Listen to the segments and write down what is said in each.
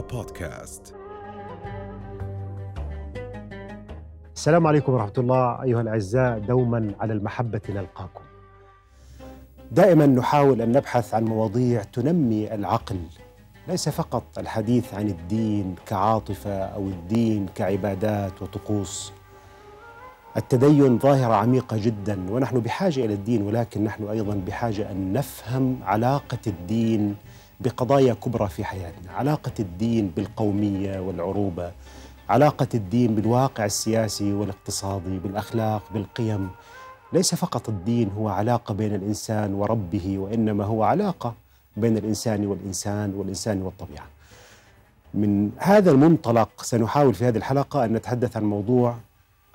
بودكاست. السلام عليكم ورحمة الله. أيها الأعزاء دوما على المحبة نلقاكم. دائما نحاول أن نبحث عن مواضيع تنمي العقل ليس فقط الحديث عن الدين كعاطفة أو الدين كعبادات وطقوس. التدين ظاهرة عميقة جدا ونحن بحاجة إلى الدين ولكن نحن أيضا بحاجة أن نفهم علاقة الدين بقضايا كبرى في حياتنا. علاقة الدين بالقومية والعروبة علاقة الدين بالواقع السياسي والاقتصادي بالأخلاق بالقيم. ليس فقط الدين هو علاقة بين الإنسان وربه وإنما هو علاقة بين الإنسان والإنسان والإنسان والطبيعة. من هذا المنطلق سنحاول في هذه الحلقة أن نتحدث عن موضوع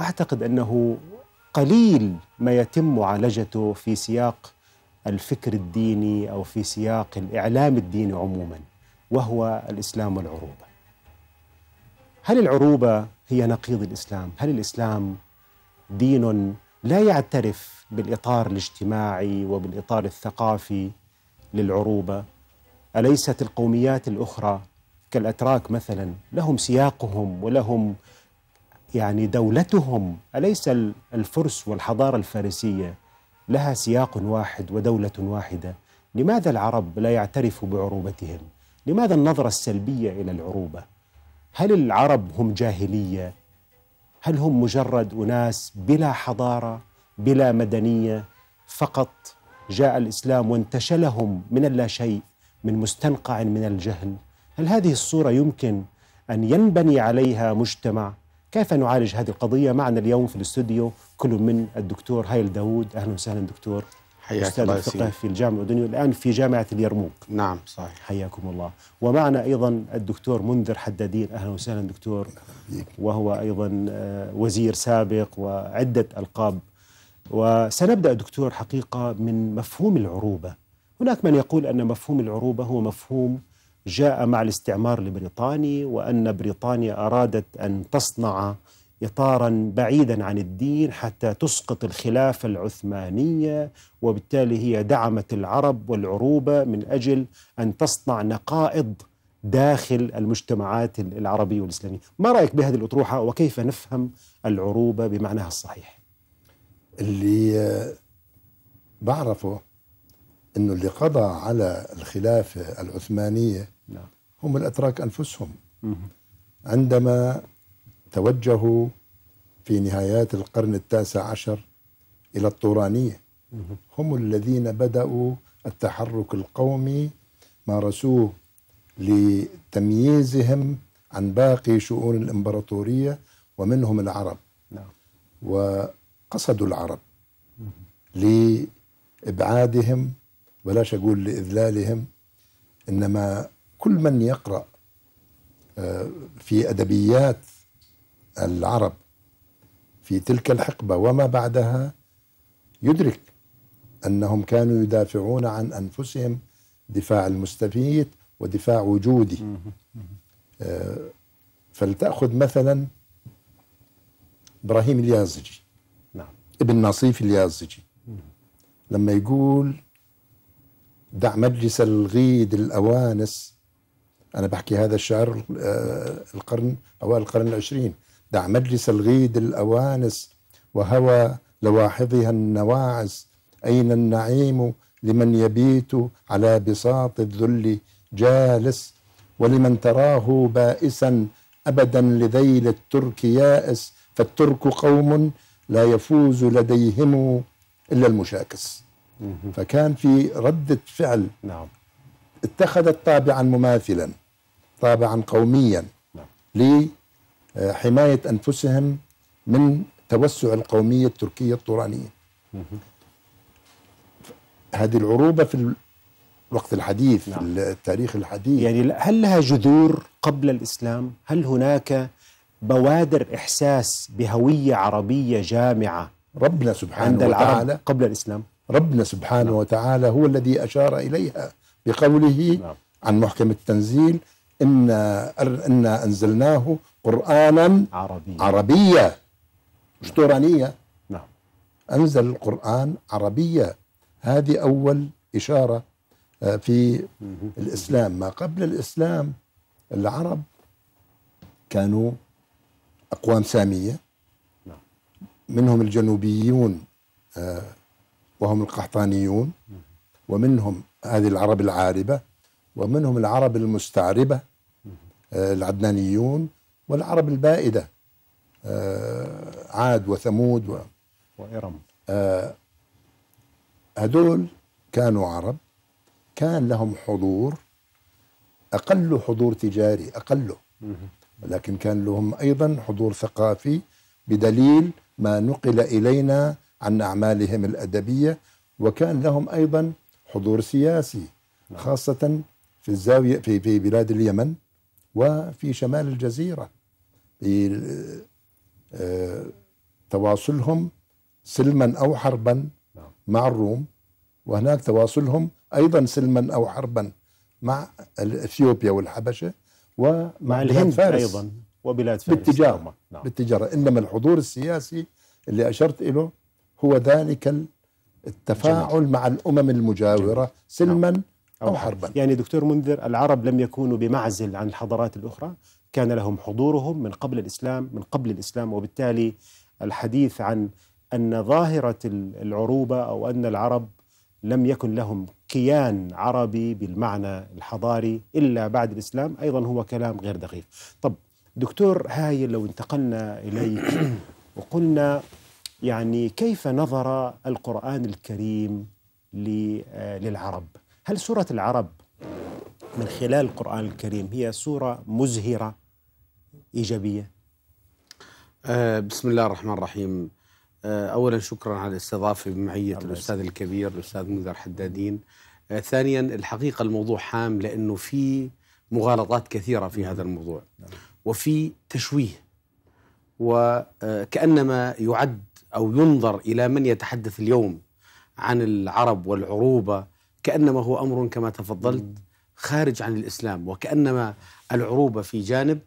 أعتقد أنه قليل ما يتم معالجته في سياق الفكر الديني أو في سياق الإعلام الديني عموما وهو الإسلام والعروبة هل العروبة هي نقيض الإسلام؟ هل الإسلام دين لا يعترف بالإطار الاجتماعي وبالإطار الثقافي للعروبة؟ أليست القوميات الأخرى كالأتراك مثلا لهم سياقهم ولهم يعني دولتهم أليس الفرس والحضارة الفارسية لها سياق واحد ودولة واحدة. لماذا العرب لا يعترفوا بعروبتهم؟ لماذا النظرة السلبية إلى العروبة؟ هل العرب هم جاهلية؟ هل هم مجرد أناس بلا حضارة بلا مدنية؟ فقط جاء الإسلام وانتشلهم من اللا شيء من مستنقع من الجهل. هل هذه الصورة يمكن أن ينبني عليها مجتمع؟ كيف نعالج هذه القضية؟ معنا اليوم في الاستوديو كل من الدكتور هايل داوود. أهلا وسهلا دكتور. حياك أستاذ الله الفقه في الجامعة الأردنية الآن في جامعة اليرموك. نعم صحيح. حياكم الله. ومعنا أيضا الدكتور منذر حدادين. أهلا وسهلا دكتور. وهو أيضا آه، وزير سابق وعدة ألقاب. وسنبدأ دكتور حقيقة من مفهوم العروبة. هناك من يقول أن مفهوم العروبة هو مفهوم جاء مع الاستعمار البريطاني وأن بريطانيا أرادت أن تصنع اطارا بعيدا عن الدين حتى تسقط الخلافة العثمانية وبالتالي هي دعمت العرب والعروبة من أجل أن تصنع نقائض داخل المجتمعات العربية والإسلامية، ما رأيك بهذه الأطروحة وكيف نفهم العروبة بمعناها الصحيح؟ اللي بعرفه إنه اللي قضى على الخلافة العثمانية نعم. هم الأتراك أنفسهم. عندما توجهوا في نهايات القرن التاسع عشر إلى الطورانية هم الذين بدأوا التحرك القومي مارسوه لتمييزهم عن باقي شؤون الإمبراطورية ومنهم العرب. نعم. وقصدوا العرب لإبعادهم بلاش أقول لإذلالهم إنما كل من يقرأ آه، في أدبيات العرب في تلك الحقبة وما بعدها يدرك أنهم كانوا يدافعون عن أنفسهم دفاع المستفيد ودفاع وجودي آه، فلتأخذ مثلا إبراهيم اليازجي نعم. ابن نصيف اليازجي. لما يقول دع مجلس الغيد الأوانس أنا بحكي هذا الشعر آه، القرن أوائل القرن العشرين. دع مجلس الغيد الأوانس وهوى لواحظها النواعس. أين النعيم لمن يبيت على بساط الذل جالس؟ ولمن تراه بائسا أبدا لذيل الترك يائس؟ فالترك قوم لا يفوز لديهم إلا المشاكس. فكان في ردة فعل. نعم. اتخذت طابعا مماثلا. طابعا قوميا. لحماية أنفسهم من توسع القومية التركية الطورانية هذه العروبة في الوقت الحديث نعم. في التاريخ الحديث يعني هل لها جذور قبل الإسلام؟ هل هناك بوادر إحساس بهوية عربية جامعة ربنا عند سبحانه العرب وتعالى قبل الإسلام؟ ربنا سبحانه نعم. وتعالى هو الذي أشار إليها بقوله نعم. عن محكم التنزيل إنا إنا أنزلناه قرآنا عربيه عربية مش تورانية. نعم. أنزل القرآن عربية هذه أول إشارة آه، في الإسلام. ما قبل الإسلام العرب كانوا أقوام سامية. نعم. منهم الجنوبيون آه، وهم القحطانيون. ومنهم هذه العرب العاربة. ومنهم العرب المستعربة. العدنانيون والعرب البائدة آه، عاد وثمود و وإرم. هدول كانوا عرب كان لهم حضور أقل حضور تجاري أقله ولكن كان لهم أيضا حضور ثقافي بدليل ما نقل إلينا عن أعمالهم الأدبية. وكان لهم أيضا حضور سياسي خاصة في الزاوية في في بلاد اليمن. وفي شمال الجزيرة آه، تواصلهم سلما أو حربا مع الروم وهناك تواصلهم أيضا سلما أو حربا مع إثيوبيا والحبشة ومع مع الهند فارس. أيضا وبلاد فارس. بالتجارة نعم. بالتجارة. إنما الحضور السياسي اللي أشرت إليه هو ذلك التفاعل مع الأمم المجاورة سلما أو حربا. يعني دكتور منذر العرب لم يكونوا بمعزل عن الحضارات الأخرى. كان لهم حضورهم من قبل الإسلام من قبل الإسلام وبالتالي الحديث عن أن ظاهرة العروبة أو أن العرب لم يكن لهم كيان عربي بالمعنى الحضاري إلا بعد الإسلام أيضا هو كلام غير دقيق. طب دكتور هاي لو انتقلنا إليك وقلنا يعني كيف نظر القرآن الكريم للعرب؟ هل سورة العرب من خلال القرآن الكريم هي سورة مزهرة إيجابية؟ آه بسم الله الرحمن الرحيم. آه أولا شكرا على الاستضافة بمعية الأستاذ الكبير الأستاذ منذر حدادين. آه ثانيا الحقيقة الموضوع هام لأنه في مغالطات كثيرة في هذا الموضوع وفي تشويه وكأنما يعد أو ينظر إلى من يتحدث اليوم عن العرب والعروبة كأنما هو أمر كما تفضلت خارج عن الإسلام وكأنما العروبة في جانب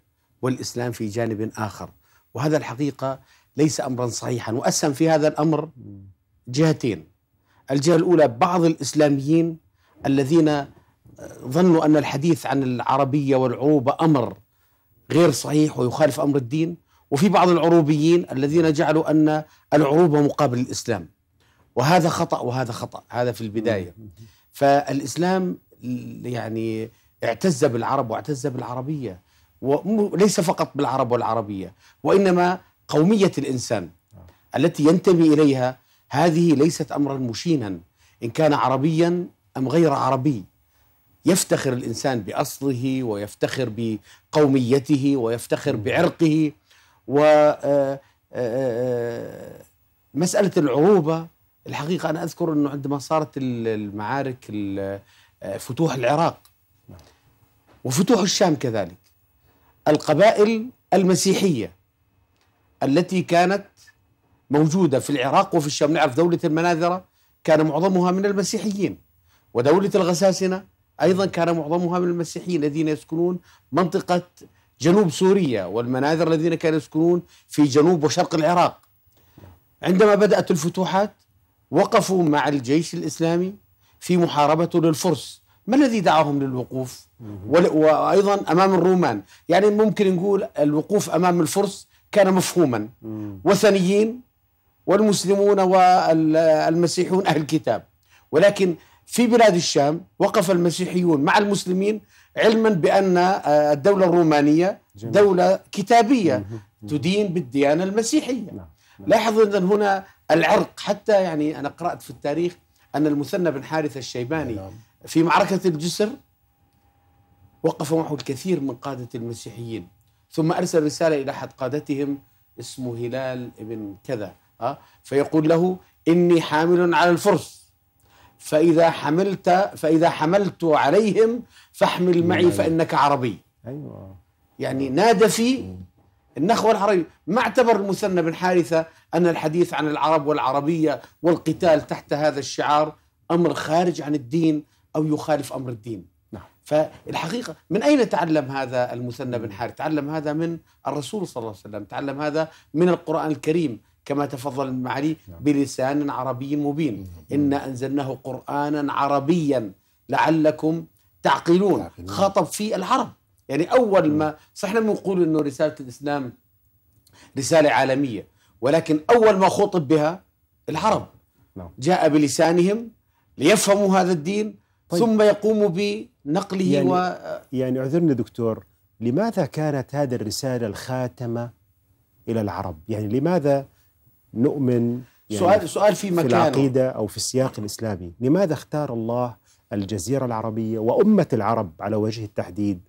والإسلام في جانب آخر. وهذا الحقيقة ليس أمرا صحيحا وأسهم في هذا الأمر جهتين. الجهة الأولى بعض الإسلاميين الذين ظنوا أن الحديث عن العربية والعروبة أمر غير صحيح ويخالف أمر الدين وفي بعض العروبيين الذين جعلوا أن العروبة مقابل الإسلام. وهذا خطأ وهذا خطأ هذا في البداية. فالإسلام يعني اعتز بالعرب واعتز بالعربية وليس فقط بالعرب والعربية وإنما قومية الإنسان التي ينتمي إليها. هذه ليست أمرا مشينا إن كان عربيا أم غير عربي. يفتخر الإنسان بأصله ويفتخر بقوميته ويفتخر بعرقه و آه، آه، الحقيقة أنا أذكر أنه عندما صارت المعارك فتوح العراق وفتوح الشام كذلك القبائل المسيحية التي كانت موجودة في العراق وفي الشام. نعرف دولة المناذرة كان معظمها من المسيحيين ودولة الغساسنة أيضا كان معظمها من المسيحيين الذين يسكنون منطقة جنوب سوريا والمناذر الذين كانوا يسكنون في جنوب وشرق العراق. عندما بدأت الفتوحات وقفوا مع الجيش الإسلامي في محاربته للفرس. ما الذي دعاهم للوقوف؟ وأيضا أمام الرومان. يعني ممكن نقول الوقوف أمام الفرس كان مفهوما. وثنيين والمسلمون والمسيحيون أهل الكتاب. ولكن في بلاد الشام وقف المسيحيون مع المسلمين علما بأن الدولة الرومانية دولة كتابية تدين بالديانة المسيحية. نعم. لاحظ أن هنا العرق. حتى يعني أنا قرأت في التاريخ أن المثنى بن حارثة الشيباني نعم. في معركة الجسر وقف معه الكثير من قادة المسيحيين ثم أرسل رسالة إلى أحد قادتهم اسمه هلال ابن كذا فيقول له إني حامل على الفرس فإذا حملت فإذا حملت عليهم فاحمل معي فإنك عربي. أيوة. يعني نادى في النخوة العربية. ما اعتبر المثنى بن حارثة أن الحديث عن العرب والعربية والقتال تحت هذا الشعار أمر خارج عن الدين أو يخالف أمر الدين. نعم. فالحقيقة من أين تعلم هذا المثنى بن حارث تعلم هذا من الرسول صلى الله عليه وسلم. تعلم هذا من القرآن الكريم كما تفضل المعالي نعم. بلسان عربي مبين. إنا أنزلناه قرآنا عربيا لعلكم تعقلون. خاطب في العرب. يعني أول ما صح إحنا بنقول إنه رسالة الإسلام رسالة عالمية ولكن أول ما خطب بها العرب. نعم. جاء بلسانهم ليفهموا هذا الدين طيب. ثم يقوموا بنقله يعني- و يعني اعذرني دكتور لماذا كانت هذه الرسالة الخاتمة إلى العرب؟ يعني لماذا نؤمن يعني سؤال سؤال في في مكانه. العقيدة أو في السياق الإسلامي؟ لماذا اختار الله الجزيرة العربية وأمة العرب على وجه التحديد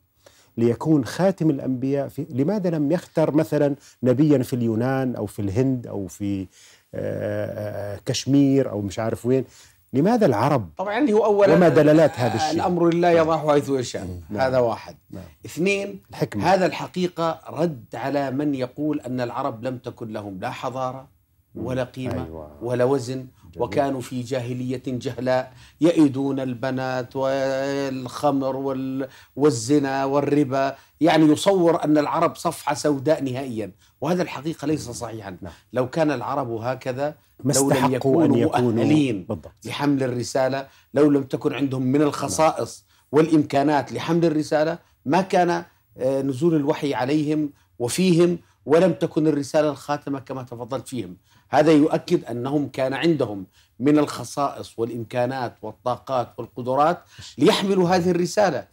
ليكون خاتم الأنبياء في لماذا لم يختر مثلا نبيا في اليونان أو في الهند أو في آه، آه، كشمير أو مش عارف وين لماذا العرب طبعا هو اولا وما دلالات هذا الشيء؟ الأمر لله يضعه حيث يشاء نعم. هذا واحد نعم. اثنين الحكمة هذا الحقيقة رد على من يقول أن العرب لم تكن لهم لا حضارة ولا قيمة أيوة. ولا وزن وكانوا في جاهلية جهلاء يئدون البنات والخمر وال- والزنا والربا. يعني يصور أن العرب صفحة سوداء نهائيا. وهذا الحقيقة ليس صحيحا. نعم. لو كان العرب هكذا ما لو لم استحقوا أن يكونوا يكونوا مؤهلين بالضبط. لحمل الرسالة لو لم تكن عندهم من الخصائص والإمكانات لحمل الرسالة ما كان آه، نزول الوحي عليهم وفيهم ولم تكن الرسالة الخاتمة كما تفضلت فيهم. هذا يؤكد أنهم كان عندهم من الخصائص والإمكانات والطاقات والقدرات ليحملوا هذه الرسالة.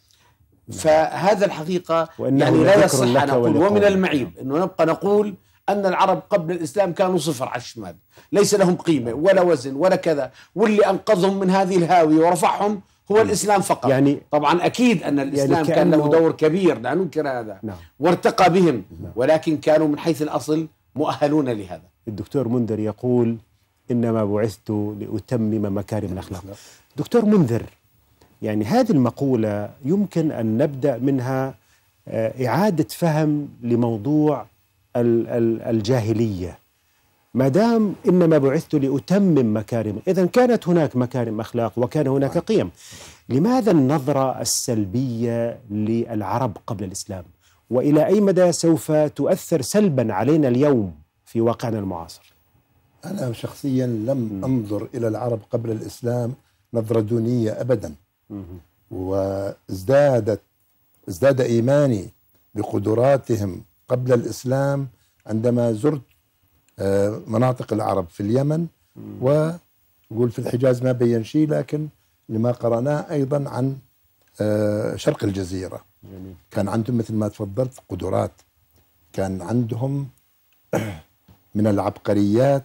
فهذا الحقيقة وإنه يعني لا يصح نقول ولقومك. ومن المعيب أنه نبقى نقول أن العرب قبل الإسلام كانوا صفر على الشمال. ليس لهم قيمة ولا وزن ولا كذا. واللي أنقذهم من هذه الهاوية ورفعهم هو الإسلام فقط. يعني طبعا أكيد أن الإسلام يعني كان له دور كبير لا ننكر هذا. نعم. وارتقى بهم. نعم. ولكن كانوا من حيث الأصل مؤهلون لهذا. الدكتور منذر يقول إنما بعثت لأتمم مكارم الأخلاق. دكتور منذر يعني هذه المقولة يمكن أن نبدأ منها آه، إعادة فهم لموضوع ال- ال- الجاهلية. ما دام إنما بعثت لأتمم مكارم إذا كانت هناك مكارم أخلاق وكان هناك قيم. لماذا النظرة السلبية للعرب قبل الإسلام؟ وإلى أي مدى سوف تؤثر سلبا علينا اليوم في واقعنا المعاصر؟ أنا شخصيا لم أنظر إلى العرب قبل الإسلام نظرة دونية أبدا. وازدادت ازداد إيماني بقدراتهم قبل الإسلام عندما زرت آه، مناطق العرب في اليمن وقول في الحجاز ما بين شيء لكن لما قرأناه أيضا عن آه، شرق الجزيرة. جميل. كان عندهم مثل ما تفضلت قدرات. كان عندهم من العبقريات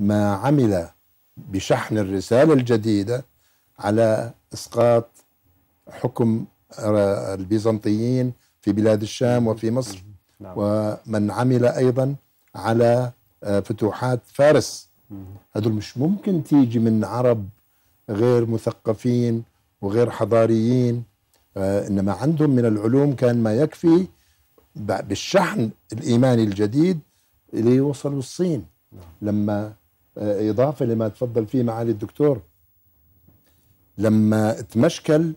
ما عمل بشحن الرسالة الجديدة على إسقاط حكم البيزنطيين في بلاد الشام وفي مصر. نعم. ومن عمل أيضا على آه، فتوحات فارس. هذول مش ممكن تيجي من عرب غير مثقفين وغير حضاريين آه، إنما عندهم من العلوم كان ما يكفي بالشحن الإيماني الجديد اللي وصلوا الصين. لما آه، إضافة لما تفضل فيه معالي الدكتور. لما تمشكل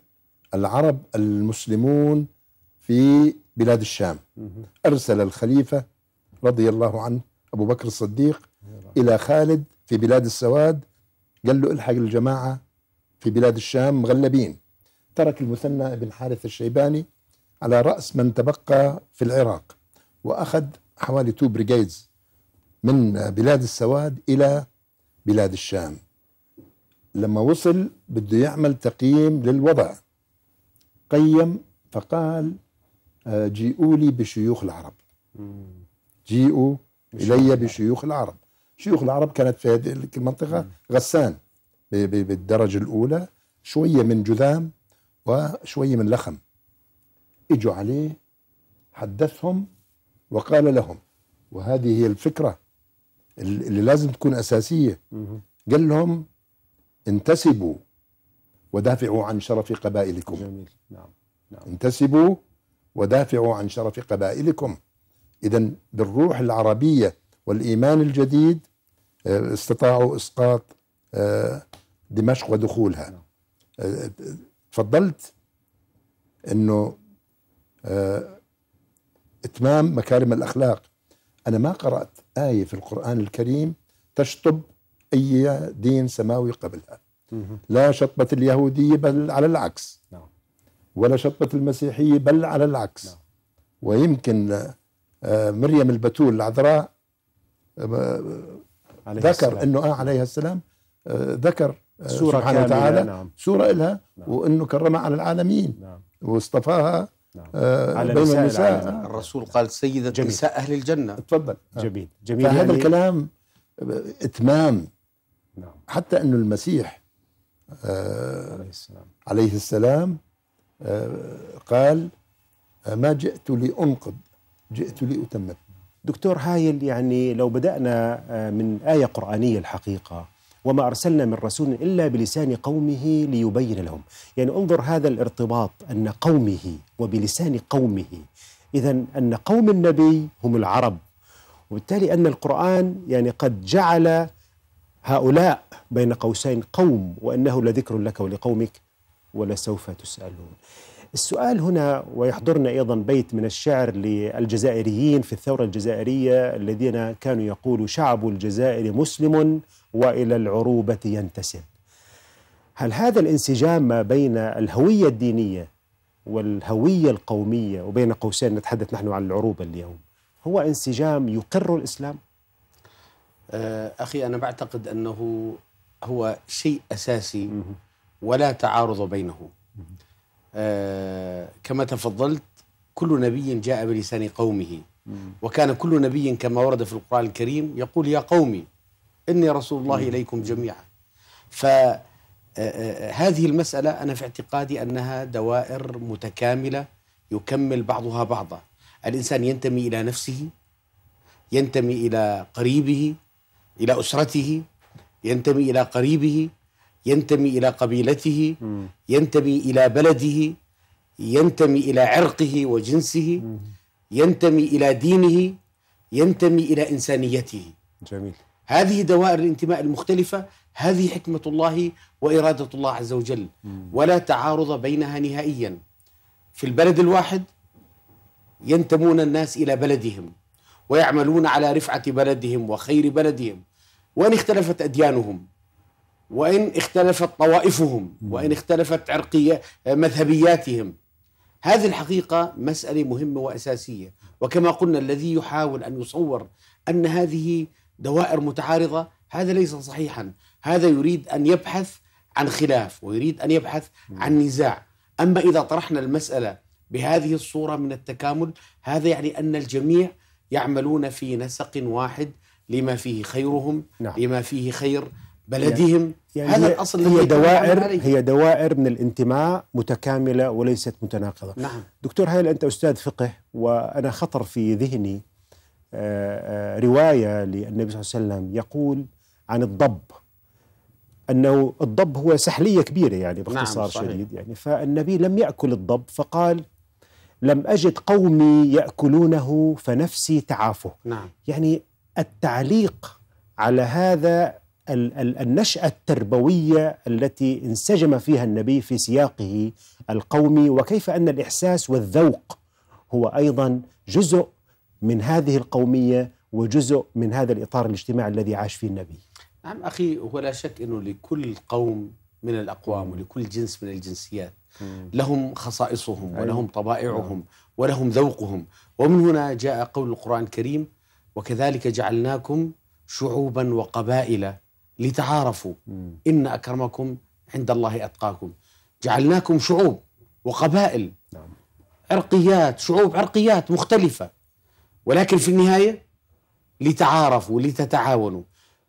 العرب المسلمون في بلاد الشام. أرسل الخليفة رضي الله عنه أبو بكر الصديق إلى خالد في بلاد السواد. قال له الحق الجماعة في بلاد الشام مغلبين. ترك المثنى بن حارث الشيباني على رأس من تبقى في العراق وأخذ حوالي two brigades من بلاد السواد إلى بلاد الشام. لما وصل بده يعمل تقييم للوضع قيم فقال آه، جيئوا لي بشيوخ العرب. جيئوا إلي بشيوخ العرب. شيوخ العرب كانت في هذه المنطقة غسان بالدرجة الأولى شوية من جذام وشوية من لخم. إجوا عليه حدثهم وقال لهم وهذه هي الفكرة اللي لازم تكون أساسية. قال لهم انتسبوا ودافعوا عن شرف قبائلكم. جميل. نعم انتسبوا ودافعوا عن شرف قبائلكم. اذا بالروح العربية والإيمان الجديد آه، استطاعوا إسقاط آه، دمشق ودخولها. آه، تفضلت انه آه، اتمام مكارم الأخلاق. أنا ما قرأت آية في القرآن الكريم تشطب أي دين سماوي قبلها. لا شطبة اليهودية بل على العكس. نعم. ولا شطبت المسيحية بل على العكس. نعم. ويمكن آه، مريم البتول العذراء آه، ذكر. إنه آه عليه السلام آه، ذكر سورة سبحانه كاملة، وتعالى. نعم. سورة إلها نعم. وإنه كرمها على العالمين. نعم. واصطفاها نعم. آه، على بين نساء النساء. العالمين. آه، الرسول قال سيدة جميل. نساء أهل الجنة. تفضل. آه. جميل. جميل. فهذا يعني- الكلام إتمام. نعم. حتى إنه المسيح آه، عليه السلام. عليه السلام آه، قال آه، ما جئت لأنقض جئت لأتمم. دكتور هايل يعني لو بدأنا آه، من آية قرآنية الحقيقة وما أرسلنا من رسول إلا بلسان قومه ليبين لهم. يعني انظر هذا الارتباط أن قومه وبلسان قومه. إذا أن قوم النبي هم العرب. وبالتالي أن القرآن يعني قد جعل هؤلاء بين قوسين قوم وأنه لذكر لك ولقومك ولسوف تسألون. السؤال هنا ويحضرنا أيضا بيت من الشعر للجزائريين في الثورة الجزائرية الذين كانوا يقولوا شعب الجزائر مسلم وإلى العروبة ينتسب. هل هذا الانسجام ما بين الهوية الدينية والهوية القومية وبين قوسين نتحدث نحن عن العروبة اليوم هو انسجام يقر الإسلام؟ آه، أخي أنا بعتقد أنه هو شيء أساسي ولا تعارض بينه كما تفضلت كل نبي جاء بلسان قومه. وكان كل نبي كما ورد في القرآن الكريم يقول يا قومي إني رسول الله إليكم جميعا. فهذه المسألة أنا في اعتقادي أنها دوائر متكاملة يكمل بعضها بعضا. الإنسان ينتمي إلى نفسه ينتمي إلى قريبه إلى أسرته ينتمي إلى قريبه ينتمي إلى قبيلته ينتمي إلى بلده ينتمي إلى عرقه وجنسه ينتمي إلى دينه ينتمي إلى إنسانيته. جميل. هذه دوائر الانتماء المختلفة هذه حكمة الله وإرادة الله عز وجل. ولا تعارض بينها نهائيا. في البلد الواحد ينتمون الناس إلى بلدهم ويعملون على رفعة بلدهم وخير بلدهم وإن اختلفت أديانهم. وإن اختلفت طوائفهم وإن اختلفت عرقية مذهبياتهم. هذه الحقيقة مسألة مهمة وأساسية. وكما قلنا الذي يحاول أن يصور أن هذه دوائر متعارضة هذا ليس صحيحا. هذا يريد أن يبحث عن خلاف ويريد أن يبحث عن نزاع. أما إذا طرحنا المسألة بهذه الصورة من التكامل هذا يعني أن الجميع يعملون في نسق واحد لما فيه خيرهم نعم. لما فيه خير بلدهم يعني هذا هي- الذي هي دوائر. هي دوائر من الانتماء متكاملة وليست متناقضة. نعم دكتور هايل أنت أستاذ فقه وأنا خطر في ذهني آه، آه، رواية للنبي صلى الله عليه وسلم يقول عن الضب أنه الضب هو سحلية كبيرة يعني باختصار نعم، صحيح. شديد يعني فالنبي لم يأكل الضب فقال لم أجد قومي يأكلونه فنفسي تعافه نعم يعني التعليق على هذا النشأة التربوية التي انسجم فيها النبي في سياقه القومي وكيف أن الإحساس والذوق هو أيضا جزء من هذه القومية وجزء من هذا الإطار الاجتماعي الذي عاش فيه النبي. نعم أخي ولا شك أنه لكل قوم من الأقوام ولكل جنس من الجنسيات لهم خصائصهم. ولهم طبائعهم ولهم ذوقهم. ومن هنا جاء قول القرآن الكريم وكذلك جعلناكم شعوبا وقبائل لتعارفوا. إن أكرمكم عند الله أتقاكم. جعلناكم شعوب وقبائل. نعم. عرقيات شعوب عرقيات مختلفة. ولكن في النهاية لتعارفوا لتتعاونوا.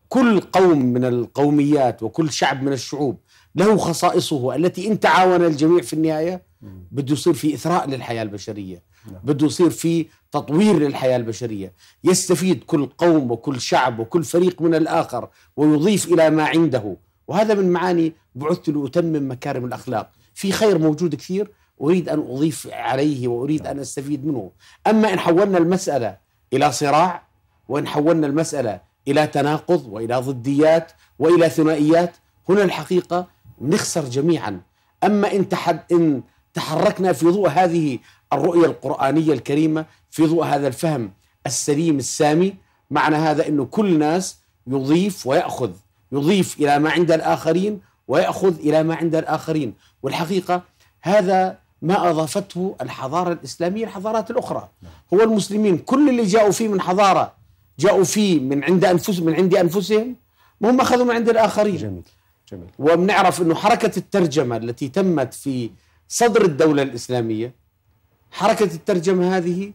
كل قوم من القوميات وكل شعب من الشعوب له خصائصه التي إن تعاون الجميع في النهاية بده يصير في إثراء للحياة البشرية. نعم. بده يصير في تطوير للحياة البشرية. يستفيد كل قوم وكل شعب وكل فريق من الآخر ويضيف إلى ما عنده. وهذا من معاني بعثت لأتمم مكارم الأخلاق. في خير موجود كثير أريد أن أضيف عليه وأريد أن أستفيد منه. أما إن حولنا المسألة إلى صراع وإن حولنا المسألة إلى تناقض وإلى ضديات وإلى ثنائيات هنا الحقيقة نخسر جميعا. أما إن, تحد إن تحركنا في ضوء هذه الرؤية القرآنية الكريمة في ضوء هذا الفهم السليم السامي. معنى هذا أنه كل ناس يضيف ويأخذ يضيف إلى ما عند الآخرين ويأخذ إلى ما عند الآخرين. والحقيقة هذا ما أضافته الحضارة الإسلامية الحضارات الأخرى. هو المسلمين كل اللي جاءوا فيه من حضارة جاءوا فيه من عند أنفسهم من عند أنفسهم وهم أخذوا من عند الآخرين. جميل جميل. وبنعرف أنه حركة الترجمة التي تمت في صدر الدولة الإسلامية حركة الترجمة هذه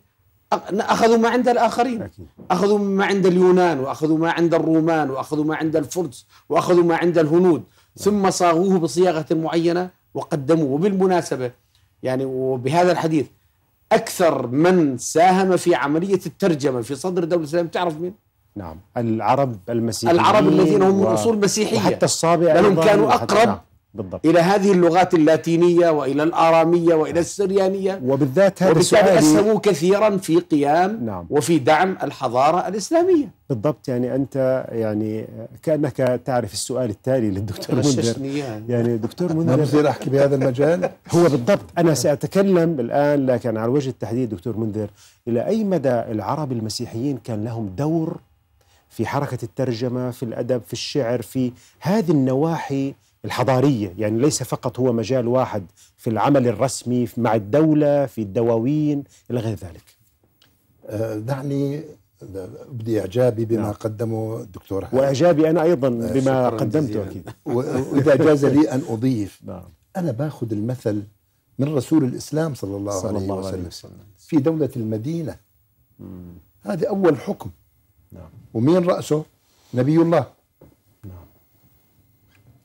أخذوا ما عند الآخرين أخذوا ما عند اليونان وأخذوا ما عند الرومان وأخذوا ما عند الفرس وأخذوا ما عند الهنود. ثم صاغوه بصياغة معينة وقدموه. وبالمناسبة يعني وبهذا الحديث أكثر من ساهم في عملية الترجمة في صدر الدولة الإسلامية تعرف مين؟ نعم. العرب المسيحيين العرب الذين هم من و- أصول مسيحية وحتى الصابئة لأنهم كانوا أقرب نعم، بالضبط. إلى هذه اللغات اللاتينية وإلى الآرامية وإلى السريانية. وبالذات هذا وبالتالي سؤالي أسهموا كثيرا في قيام نعم. وفي دعم الحضارة الإسلامية. بالضبط يعني أنت يعني كأنك تعرف السؤال التالي للدكتور منذر. يعني. يعني دكتور ما منذر بصير احكي بهذا المجال. هو بالضبط. أنا سأتكلم الآن لكن على وجه التحديد دكتور منذر إلى أي مدى العرب المسيحيين كان لهم دور في حركة الترجمة في الأدب في الشعر في هذه النواحي الحضارية يعني ليس فقط هو مجال واحد في العمل الرسمي مع الدولة في الدواوين إلى غير ذلك. آه، دعني أبدي إعجابي بما نعم. قدمه الدكتور هاني. وإعجابي أنا أيضا بما قدمته و- وإذا جاز لي أن أضيف نعم. أنا باخذ المثل من رسول الإسلام صلى الله, صلى عليه, الله وسلم عليه وسلم في دولة المدينة. هذه أول حكم. نعم. ومين رأسه؟ نبي الله.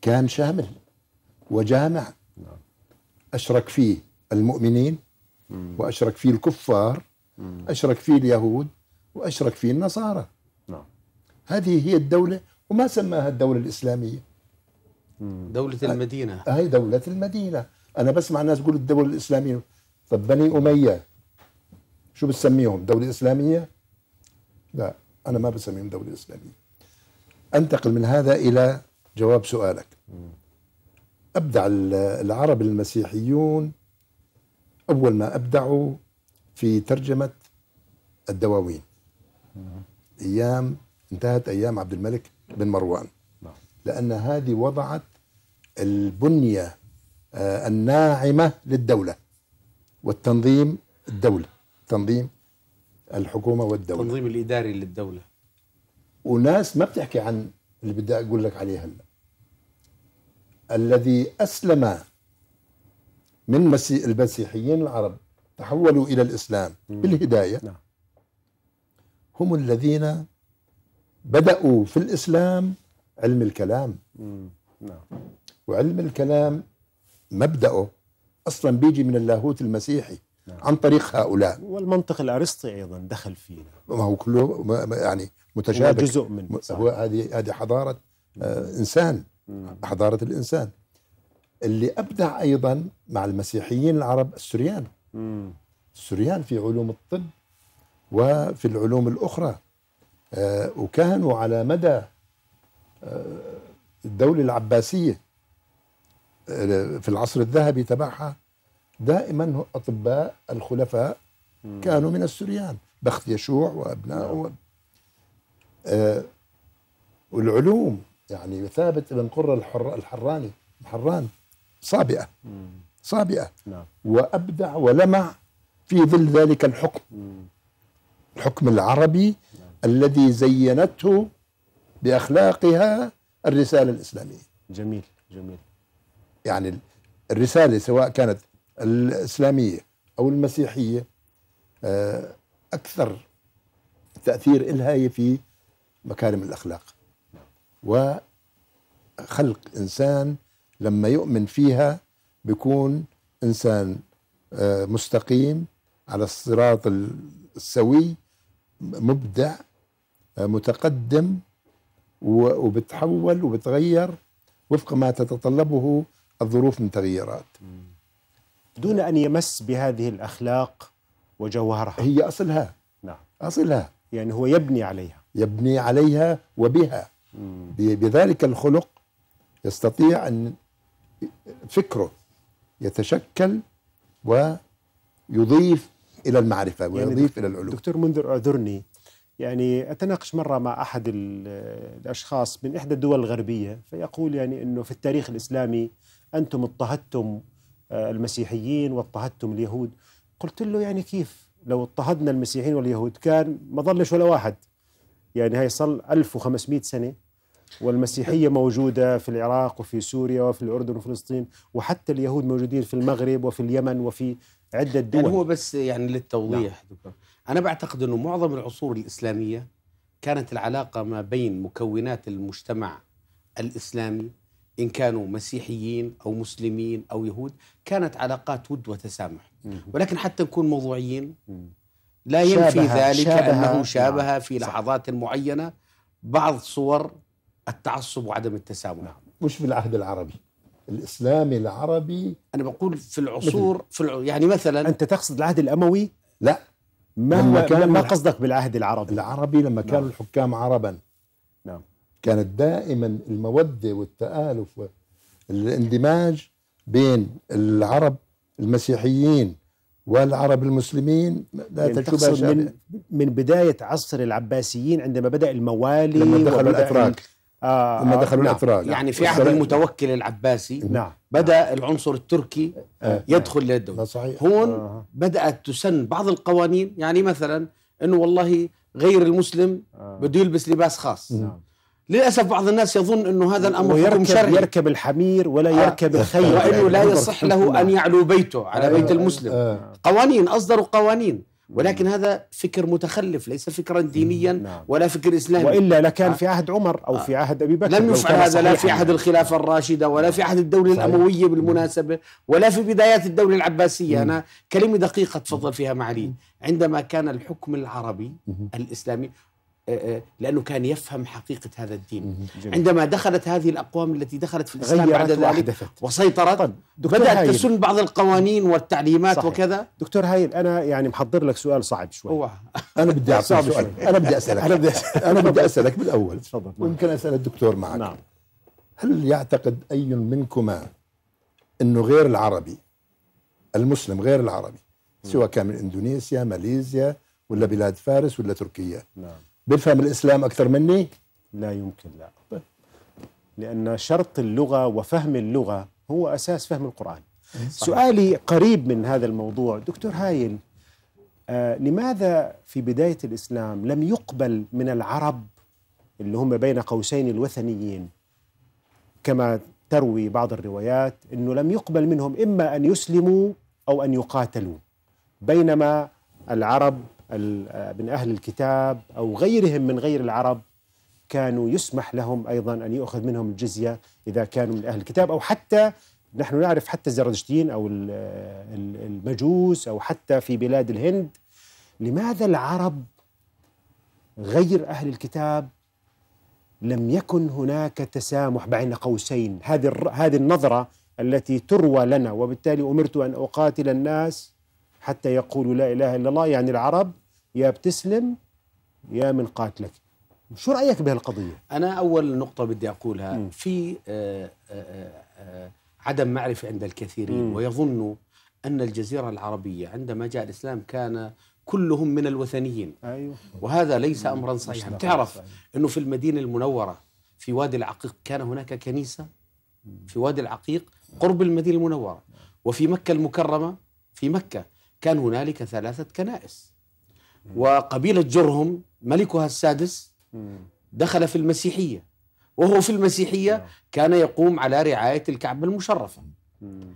كان شامل وجامع. نعم. أشرك فيه المؤمنين وأشرك فيه الكفار أشرك فيه اليهود وأشرك فيه النصارى. نعم. هذه هي الدولة وما سماها الدولة الإسلامية. دولة المدينة. هاي دولة المدينة. أنا بسمع الناس تقول الدولة الإسلامية. طب بني أمية شو بتسميهم؟ دولة إسلامية؟ لا أنا ما بسميهم دولة إسلامية. أنتقل من هذا إلى جواب سؤالك. أبدع ال- العرب المسيحيون أول ما أبدعوا في ترجمة الدواوين. أيام انتهت أيام عبد الملك بن مروان. نعم. لأن هذه وضعت البنية آه، الناعمة للدولة والتنظيم الدولة تنظيم الحكومة والدولة. التنظيم الإداري للدولة. وناس ما بتحكي عن اللي بدي أقول لك عليه هلا. الذي أسلم من مسي... المسيحيين العرب تحولوا إلى الإسلام بالهداية نعم. هم الذين بدأوا في الإسلام علم الكلام. نعم وعلم الكلام مبدأه أصلا بيجي من اللاهوت المسيحي نعم. عن طريق هؤلاء والمنطق الأرسطي أيضا دخل فينا ما هو كله يعني هو متشابك جزء من. هو هذه هذه حضارة آه إنسان مم. حضارة الإنسان. اللي أبدع أيضا مع المسيحيين العرب السريان. السريان في علوم الطب وفي العلوم الأخرى. آه وكانوا على مدى آه الدولة العباسية آه في العصر الذهبي تبعها دائما أطباء الخلفاء كانوا من السريان. بخت يشوع وأبنائه آه والعلوم يعني ثابت بن قرة الحر الحراني الحران صابئة. صابئة. نعم. وأبدع ولمع في ظل ذلك الحكم. الحكم العربي الذي زينته بأخلاقها الرسالة الإسلامية. جميل جميل. يعني الرسالة سواء كانت الإسلامية أو المسيحية آه، أكثر تأثير إلها هي في مكارم الأخلاق. وخلق إنسان لما يؤمن فيها بيكون إنسان آه، مستقيم على الصراط السوي مبدع آه، متقدم وبتحول وبتغير وفق ما تتطلبه الظروف من تغييرات. دون أن يمس بهذه الأخلاق وجوهرها. هي أصلها. نعم. أصلها. يعني هو يبني عليها. يبني عليها وبها. بذلك الخلق يستطيع أن فكره يتشكل ويضيف إلى المعرفة ويضيف إلى العلوم. دكتور منذر اعذرني. يعني أتناقش مرة مع أحد ال- الأشخاص من إحدى الدول الغربية فيقول يعني إنه في التاريخ الإسلامي أنتم اضطهدتم آه، المسيحيين واضطهدتم اليهود. قلت له يعني كيف؟ لو اضطهدنا المسيحيين واليهود كان ما ظلش ولا واحد. يعني هي صل 1500 سنة. والمسيحية موجودة في العراق وفي سوريا وفي الأردن وفلسطين وحتى اليهود موجودين في المغرب وفي اليمن وفي عدة دول. يعني هو بس يعني للتوضيح دكتور. أنا بعتقد إنه معظم العصور الإسلامية كانت العلاقة ما بين مكونات المجتمع الإسلامي إن كانوا مسيحيين أو مسلمين أو يهود كانت علاقات ود وتسامح. ولكن حتى نكون موضوعيين لا ينفي شابه- ذلك شابه- أنه شابه نعم، في. لحظات معينة بعض صور التعصب وعدم التسامح. مش في العهد العربي. الإسلامي العربي أنا بقول في العصور في الع... يعني مثلا أنت تقصد العهد الأموي؟ لا. ما لما هو كان ما قصدك بالعهد العربي. العربي لما كانوا الحكام عربا. نعم. كانت دائما المودة والتآلف والإندماج بين العرب المسيحيين والعرب المسلمين. لا يعني تقصد. من من بداية عصر العباسيين عندما بدأ الموالي لما دخلوا وبدأ الأتراك. آه لما آه، دخلوا نعم. الأتراك يعني في عهد المتوكل العباسي نعم بدأ العنصر التركي آه. يدخل ما للدوله صحيح هون آه. بدأت تسن بعض القوانين يعني مثلا إنه والله غير المسلم آه. بده يلبس لباس خاص نعم. للأسف بعض الناس يظن إنه هذا الأمر حكم ويركب شرعي يركب الحمير ولا آه. يركب الخيل وإنه لا يعني يصح له أن يعلو بيته على بيت المسلم آه. قوانين اصدروا قوانين ولكن هذا فكر متخلف ليس فكرا دينيا نعم. ولا فكر إسلامي. وإلا لكان آه. في عهد عمر أو في عهد أبي بكر لم يفعل هذا لا في. عهد الخلافة الراشدة ولا في عهد الدولة صحيح. الأموية بالمناسبة ولا في بدايات الدولة العباسية. أنا كلمة دقيقة تفضل فيها معالي. عندما كان الحكم العربي الإسلامي آه، آه، لأنه كان يفهم حقيقة هذا الدين. جميل. عندما دخلت هذه الأقوام التي دخلت في الإسلام بعد ذلك وسيطرت طيب دكتور بدأت هايل. تسن بعض القوانين والتعليمات صحيح. وكذا؟ دكتور هايل أنا يعني محضر لك سؤال صعب شوي. أنا بدي أعطيك صعب سؤال. أنا بدي أسألك. أنا بدي أسأل. أنا بدي أسألك. بالأول. تفضل. ويمكن أسأل الدكتور معك. نعم. هل يعتقد أي منكما إنه غير العربي المسلم غير العربي سواء كان من إندونيسيا ماليزيا ولا بلاد فارس ولا تركيا؟ نعم. بيفهم الإسلام أكثر مني؟ لا يمكن لا. لأن شرط اللغة وفهم اللغة هو أساس فهم القرآن. سؤالي قريب من هذا الموضوع. دكتور هايل آه لماذا في بداية الإسلام لم يقبل من العرب اللي هم بين قوسين الوثنيين؟ كما تروي بعض الروايات أنه لم يقبل منهم إما أن يسلموا أو أن يقاتلوا بينما العرب ال- من أهل الكتاب أو غيرهم من غير العرب كانوا يسمح لهم أيضا أن يؤخذ منهم الجزية إذا كانوا من أهل الكتاب أو حتى نحن نعرف حتى الزردشتيين أو ال- ال- المجوس أو حتى في بلاد الهند. لماذا العرب غير أهل الكتاب لم يكن هناك تسامح بين قوسين؟ هذه هذه النظرة التي تروى لنا وبالتالي أمرت أن أقاتل الناس حتى يقولوا لا إله إلا الله. يعني العرب يا بتسلم يا من قاتلك. شو رأيك بهالقضيه أنا أول نقطة بدي أقولها مم. في آه، آه، آه، عدم معرفة عند الكثيرين مم. ويظنوا أن الجزيرة العربية عندما جاء الإسلام كان كلهم من الوثنيين. أيوه. وهذا ليس أمرا صحيحا. صحيح. تعرف. أنه في المدينة المنورة في وادي العقيق كان هناك كنيسة؟ في وادي العقيق قرب المدينة المنورة. وفي مكة المكرمة في مكة. كان هنالك ثلاثة كنائس وقبيلة جرهم ملكها السادس. دخل في المسيحية وهو في المسيحية نعم. كان يقوم على رعاية الكعبة المشرفة مم.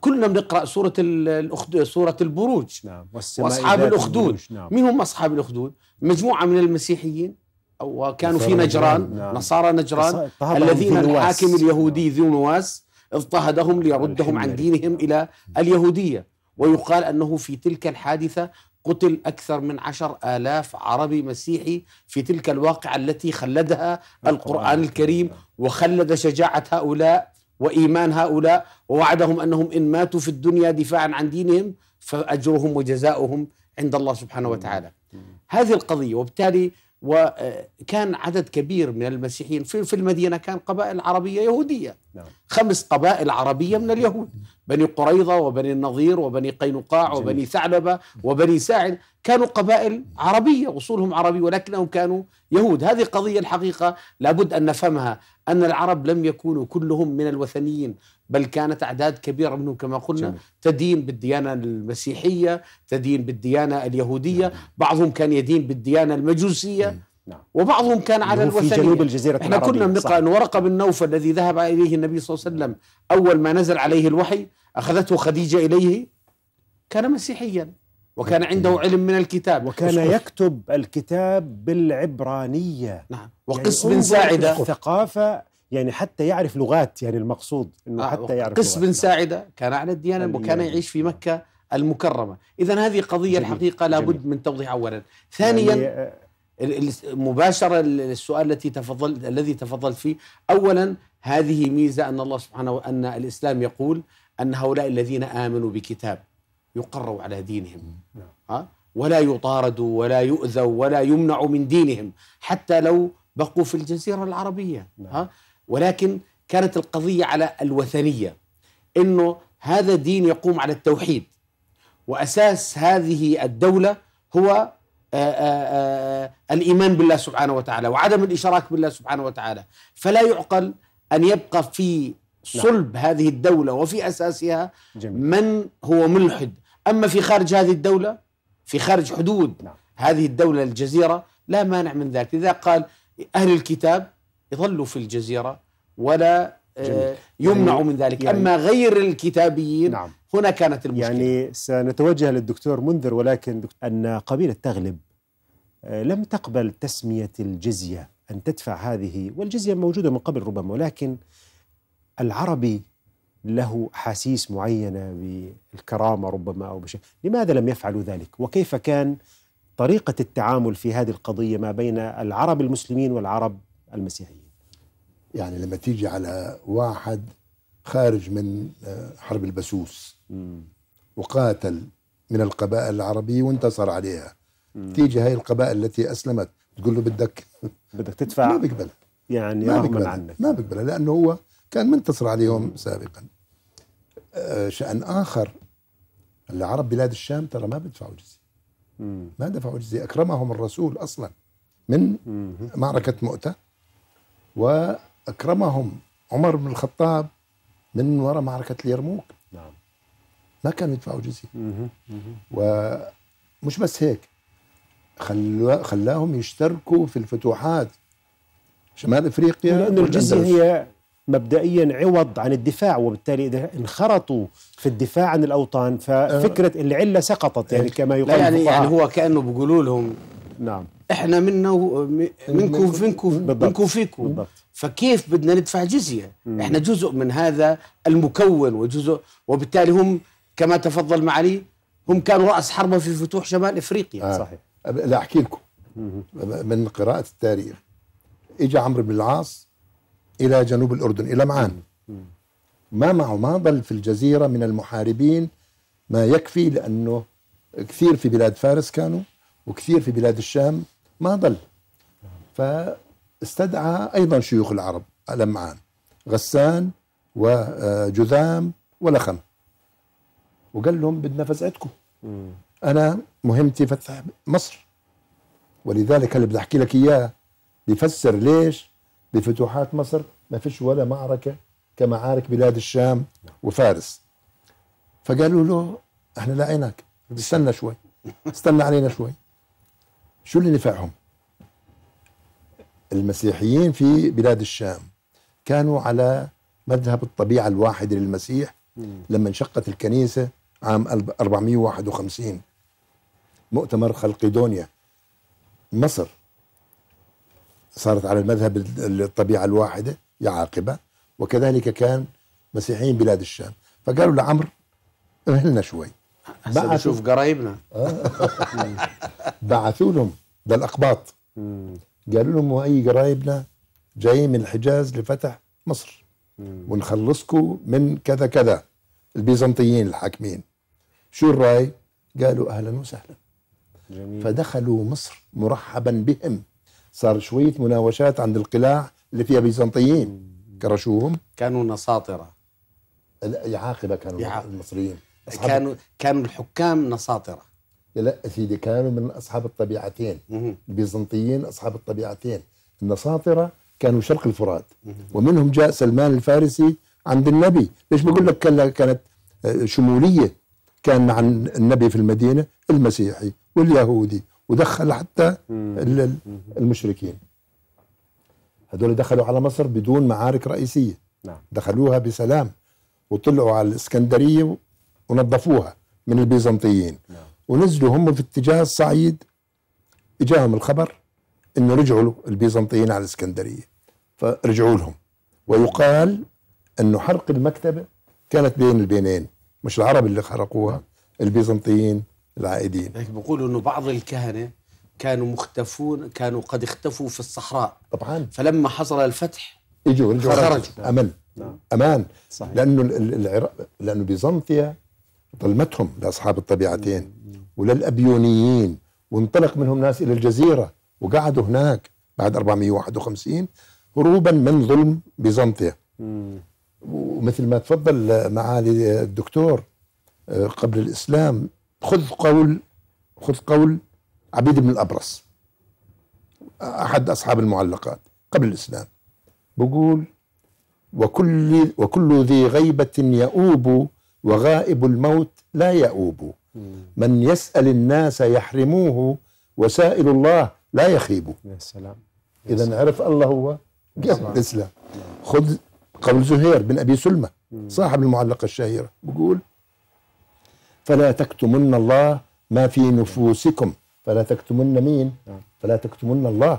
كلنا بنقرأ سورة ال- الأخد... سورة البروج نعم وأصحاب الأخدود. نعم مين هم أصحاب الأخدود مجموعة من المسيحيين وكانوا في نجران نعم. نصارى نجران الذين. الحاكم اليهودي ذو نواس اضطهدهم ليردهم عن. دينهم إلى اليهودية ويقال أنه في تلك الحادثة قتل أكثر من عشر آلاف عربي مسيحي في تلك الواقعة التي خلدها القرآن الكريم. وخلد شجاعة هؤلاء وإيمان هؤلاء ووعدهم أنهم إن ماتوا في الدنيا دفاعا عن دينهم فأجرهم وجزاؤهم عند الله سبحانه وتعالى. هذه القضية وبالتالي وكان عدد كبير من المسيحيين في في المدينة كان قبائل عربية يهودية نعم. خمس قبائل عربية من اليهود بني قريظة وبني النضير وبني قينقاع. وبني ثعلبة وبني ساعد كانوا قبائل عربية أصولهم عربي ولكنهم كانوا يهود هذه قضية الحقيقة لابد أن نفهمها أن العرب لم يكونوا كلهم من الوثنيين بل كانت أعداد كبيرة منهم كما قلنا جميل. تدين بالديانة المسيحية تدين بالديانة اليهودية بعضهم كان يدين بالديانة المجوسية نعم. وبعضهم كان على هو في الوثنية جنوب الجزيرة إحنا كنا العربية، بنقرأ صح. إن ورقه بن نوفل الذي ذهب إليه النبي صلى الله عليه وسلم أول ما نزل عليه الوحي أخذته خديجة إليه كان مسيحيا وكان عنده علم من الكتاب وكان اسقف. يكتب الكتاب بالعبرانية نعم وقس يعني بن انظر ساعدة الثقافة يعني حتى يعرف لغات يعني المقصود إنه آه، حتى يعرف قس. بن ساعدة كان على الديانة. وكان يعيش في مكة المكرمة اذا هذه قضية جميل. الحقيقة لابد. من توضيح اولا ثانيا يعني آه، مباشرة السؤال التي تفضل الذي تفضلت فيه أولا هذه ميزة أن الله سبحانه أن الإسلام يقول أن هؤلاء الذين آمنوا بكتاب يقروا على دينهم. ها؟ ولا يطاردوا ولا يؤذوا ولا يمنعوا من دينهم حتى لو بقوا في الجزيرة العربية. ها؟ ولكن كانت القضية على الوثنية إنه هذا دين يقوم على التوحيد. وأساس هذه الدولة هو آه، آه، آه، الإيمان بالله سبحانه وتعالى وعدم الإشراك بالله سبحانه وتعالى. فلا يعقل أن يبقى في صلب هذه الدولة وفي أساسها جميل. من هو ملحد. أما في خارج هذه الدولة في خارج حدود نعم. هذه الدولة الجزيرة لا مانع من ذلك لذا قال أهل الكتاب يظلوا في الجزيرة ولا آه، جميل. يمنعوا يعني- من ذلك يعني- أما غير الكتابيين نعم هنا كانت المشكلة يعني سنتوجه للدكتور منذر ولكن أن قبيلة تغلب آه، لم تقبل تسمية الجزية أن تدفع هذه والجزية موجودة من قبل ربما ولكن العربي له أحاسيس معينة بالكرامة ربما أو بشيء. لماذا لم يفعلوا ذلك؟ وكيف كان طريقة التعامل في هذه القضية ما بين العرب المسلمين والعرب المسيحيين؟ يعني لما تيجي على واحد خارج من آه، حرب البسوس وقاتل من القبائل العربية وانتصر عليها تيجي هاي القبائل التي أسلمت تقول له بدك بدك ما تدفع بيقبل. يعني ما رغما بيقبلها عنك. ما بيقبلها لأنه هو كان منتصر عليهم سابقا. شأن آخر العرب بلاد الشام ترى ما بيدفعوا جزية. ما دفعوا جزية أكرمهم الرسول أصلا من. معركة مؤتة وأكرمهم عمر بن الخطاب من وراء معركة اليرموك نعم ما كانوا يدفعوا جزية. ومش بس هيك خلاهم يشتركوا في الفتوحات شمال إفريقيا الجزية والأندلس. هي مبدئيا عوض عن الدفاع وبالتالي إذا انخرطوا في الدفاع عن الأوطان ففكرة العلة سقطت يعني كما لا يقال يعني. يعني هو كأنه بيقولوا لهم نعم إحنا منا منكم بالضبط. منكم فيكم بالضبط فكيف بدنا ندفع جزية؟ مم. إحنا جزء من هذا المكون وجزء وبالتالي هم كما تفضل معالي هم كانوا رأس حربة في فتوح شمال إفريقيا آه. صحيح لا أحكي لكم. من قراءة التاريخ اجى عمرو بن العاص إلى جنوب الأردن إلى معان. ما معه؟ ما ضل في الجزيرة من المحاربين ما يكفي لأنه كثير في بلاد فارس كانوا وكثير في بلاد الشام ما ضل فاستدعى أيضا شيوخ العرب على معان غسان وجذام ولخم. وقال لهم بدنا فزعتكم. أنا مهمتي فتح مصر. ولذلك اللي بدي أحكي لك إياه. بيفسر ليش بفتوحات مصر ما فيش ولا معركة كمعارك بلاد الشام وفارس. فقالوا له إحنا لاقيناك استنى شوي استنى علينا شوي. شو اللي نفعهم؟ المسيحيين في بلاد الشام كانوا على مذهب الطبيعة الواحدة للمسيح لما انشقت الكنيسة عام 451 مؤتمر خلقيدونيا مصر. صارت على المذهب الطبيعة الواحدة يا عاقبة. وكذلك كان مسيحيين بلاد الشام. فقالوا لعمرو امهلنا شوي. بعثوا- بشوف قرايبنا. بعثوا لهم للأقباط. قالوا لهم وأي قرايبنا جايين من الحجاز لفتح مصر. ونخلصكم من كذا كذا. البيزنطيين الحاكمين. شو الرأي؟ قالوا أهلا وسهلا. جميل. فدخلوا مصر مرحبا بهم. صار شوية مناوشات عند القلاع اللي فيها بيزنطيين. كرشوهم. كانوا نساطره يعاقبة كانوا يعاقبة. المصريين. أصحاب كانوا كانوا الحكام نساطره لا سيدي كانوا من أصحاب الطبيعتين. البيزنطيين أصحاب الطبيعتين. النساطرة كانوا شرق الفرات. ومنهم جاء سلمان الفارسي عند النبي. ليش بقول لك كان- كانت آه، شمولية؟ كان مع النبي في المدينة المسيحي واليهودي. ودخل حتى ال- ال- المشركين. هذول دخلوا على مصر بدون معارك رئيسية. نعم. دخلوها بسلام وطلعوا على الإسكندرية ونظفوها من البيزنطيين. نعم. ونزلوا هم في اتجاه الصعيد إجاهم الخبر إنه رجعوا البيزنطيين على الإسكندرية. فرجعوا لهم. ويقال إنه حرق المكتبة كانت بين البينين مش العرب اللي خرقوها البيزنطيين. العائدين. لذلك بقولوا إنه بعض الكهنة كانوا مختفون كانوا قد اختفوا في الصحراء. طبعا. فلما حصل الفتح إجوا رجعوا فخرجوا. امن نعم. أمان. صحيح. لأنه ال- ال- العراق لأنه بيزنطيا ظلمتهم لأصحاب الطبيعتين. وللأبيونيين. وانطلق منهم ناس إلى الجزيرة وقعدوا هناك بعد 451 هروبا من ظلم بيزنطيا. ومثل ما تفضل معالي الدكتور آه، قبل الإسلام خذ قول خذ قول عبيد بن الأبرص أحد أصحاب المعلقات قبل الإسلام. بقول وكل وكل ذي غيبة يؤوب وغائب الموت لا يؤوب. من يسأل الناس يحرموه وسائل الله لا يخيب. يا سلام. إذا عرف الله هو قبل الإسلام خذ قول زهير بن أبي سلمة صاحب المعلقة الشهيرة. بقول فلا تكتمن الله ما في نفوسكم. فلا تكتمن مين. فلا تكتمن الله.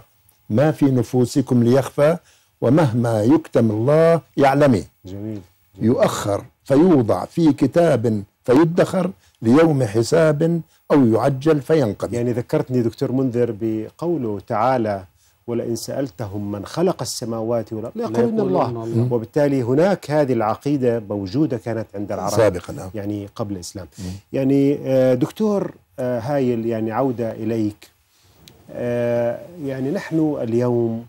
ما في نفوسكم ليخفى ومهما يكتم الله يعلمه جميل. يؤخر فيوضع في كتاب فيدخر ليوم حساب أو يعجل فينقضي. يعني ذكرتني دكتور منذر بقوله تعالى ولئن سألتهم من خلق السماوات والأرض ليقولن الله. الله. وبالتالي هناك هذه العقيدة موجودة كانت عند العرب. سابقا نعم. يعني قبل الإسلام. يعني آه، دكتور آه، هايل يعني عودة إليك. آه، يعني نحن اليوم